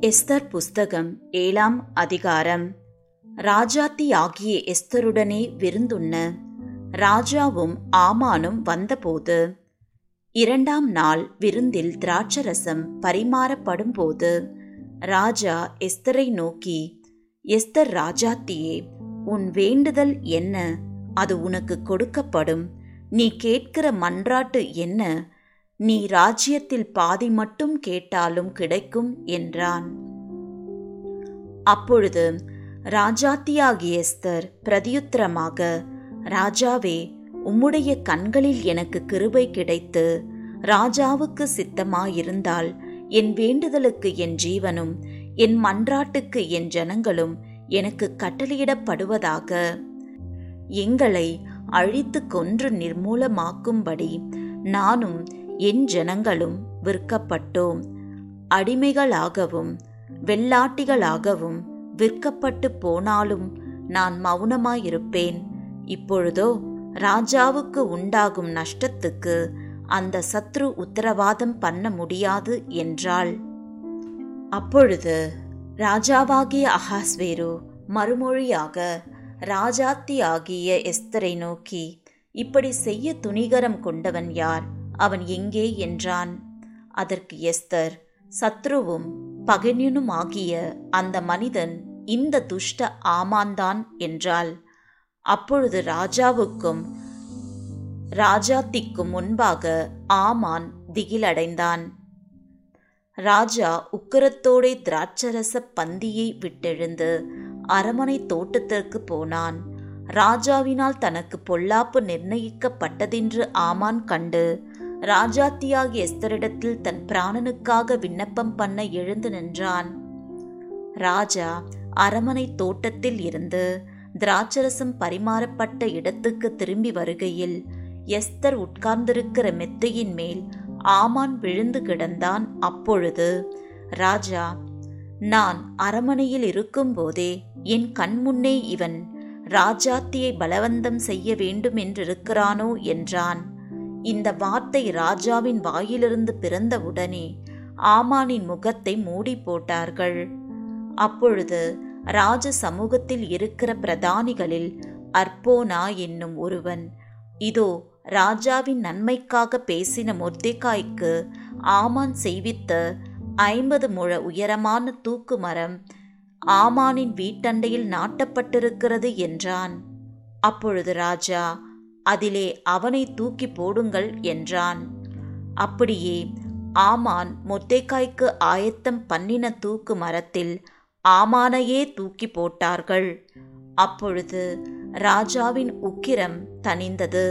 Esther புஸ்தகம் ஏழாம் அதிகாரம். ராஜாத்தி ஆகிய எஸ்தருடனே விருந்துண்ண ராஜாவும் ஆமானும் வந்தபோது இரண்டாம் நாள் விருந்தில் திராட்சரசம் பரிமாறப்படும்போது ராஜா எஸ்தரை நோக்கி எஸ்தர் ராஜாத்தியே உன் வேண்டுதல் என்ன? அது உனக்கு கொடுக்கப்படும். நீ கேட்கிற மன்றாட்டு என்ன? நீ ராஜ்யத்தில் பாதி மட்டும் கேட்டாலும் கிடைக்கும் என்றான். அப்பொழுது ராஜாத்தியாகிய எஸ்தர் பிரதியுத்தரமாக ராஜாவே உம்முடைய கண்களில் எனக்கு கிருபை கிடைத்து ராஜாவுக்கு சித்தமாயிருந்தால் என் வேண்டுதலுக்கு என் ஜீவனும் என் மன்றாட்டுக்கு என் ஜனங்களும் எனக்கு கட்டளையிடப்படுவதாக. எங்களை அழித்து கொன்று நிர்மூலமாக்கும்படி நானும் என் ஜனங்களும் விற்கப்பட்டோம். அடிமைகளாகவும் வெள்ளாட்டிகளாகவும் விற்கப்பட்டு போனாலும் நான் மௌனமாயிருப்பேன் இப்பொழுதோ ராஜாவுக்கு உண்டாகும் நஷ்டத்துக்கு அந்த சத்ரு உத்தரவாதம் பண்ண முடியாது என்றாள். அப்பொழுது ராஜாவாகிய அகாஸ்வேரு மறுமொழியாக ராஜாத்தி ஆகிய எஸ்தரை நோக்கி இப்படி செய்ய துணிகரம் கொண்டவன் யார்? அவன் எங்கே என்றான். அதற்கு எஸ்தர் சத்ருவும் பகைஞனுமாகிய அந்த மனிதன் இந்த துஷ்ட ஆமான்தான் என்றாள். அப்பொழுது ராஜாவுக்கும் ராஜாத்திக்கும் முன்பாக ஆமான் திகிலடைந்தான். ராஜா உக்கரத்தோடே திராட்சரச பந்தியை விட்டெழுந்து அரமனை தோட்டத்திற்கு போனான். ராஜாவினால் தனக்கு பொல்லாப்பு நிர்ணயிக்கப்பட்டதென்று ஆமான் கண்டு ராஜாத்தியாகிய எஸ்தரிடத்தில் தன் பிராணனுக்காக விண்ணப்பம் பண்ண எழுந்து நின்றான். ராஜா அரமனை தோட்டத்தில் இருந்து திராட்சரசம் பரிமாறப்பட்ட இடத்துக்கு திரும்பி வருகையில் எஸ்தர் உட்கார்ந்திருக்கிற மெத்தையின் மேல் ஆமான் விழுந்து கிடந்தான். அப்பொழுது ராஜா நான் அரமனையில் இருக்கும்போதே என் கண்முன்னே இவன் ராஜாத்தியை பலவந்தம் செய்ய வேண்டும் என்றிருக்கிறானோ என்றான். இந்த வார்த்தை ராஜாவின் வாயிலிருந்து பிறந்தவுடனே ஆமானின் முகத்தை மூடி போட்டார்கள் அப்பொழுது ராஜ சமூகத்தில் இருக்கிற பிரதானிகளில் அர்போனா என்னும் ஒருவன் இதோ ராஜாவின் நன்மைக்காக பேசின மொர்தேக்காய்க்கு ஆமான் செய்வித்த ஐம்பது முழ உயரமான தூக்கு மரம் ஆமானின் வீட்டண்டையில் நாட்டப்பட்டிருக்கிறது என்றான். அப்பொழுது ராஜா அதிலே அவனை தூக்கி போடுங்கள் என்றான். அப்படியே ஆமான் மொத்தேக்காய்க்கு ஆயத்தம் பண்ணின தூக்கு மரத்தில் ஆமானையே தூக்கி போட்டார்கள். அப்பொழுது ராஜாவின் உக்கிரம் தணிந்தது.